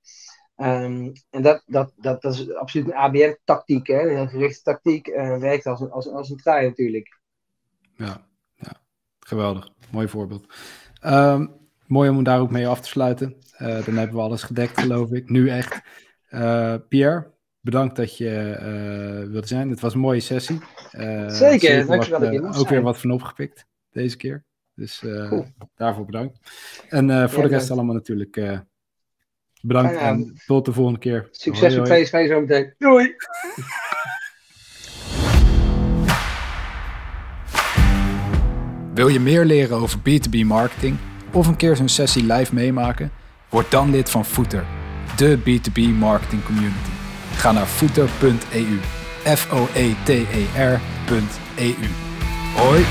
Um, en dat, dat, dat, dat is absoluut een ABN-tactiek, een heel gerichte tactiek. Uh, werkt als een, als, als een trein natuurlijk. Ja, ja, geweldig. Mooi voorbeeld. Um, mooi om daar ook mee af te sluiten. Uh, dan hebben we alles gedekt, geloof ik. Nu echt. Uh, Pierre, bedankt dat je wilde zijn. Het was een mooie sessie. zeker, dankjewel dat je Ook zijn. weer wat van opgepikt deze keer. Dus cool. daarvoor bedankt. En voor ja, de rest allemaal natuurlijk Bedankt ja, en tot de volgende keer. Succes met PSV zo meteen. [laughs] Doei! Wil je meer leren over B2B marketing of een keer zo'n sessie live meemaken? Word dan lid van Footer, de B2B marketing community. Ga naar footer.eu. F-O-E-T-E-R.eu. Hoi!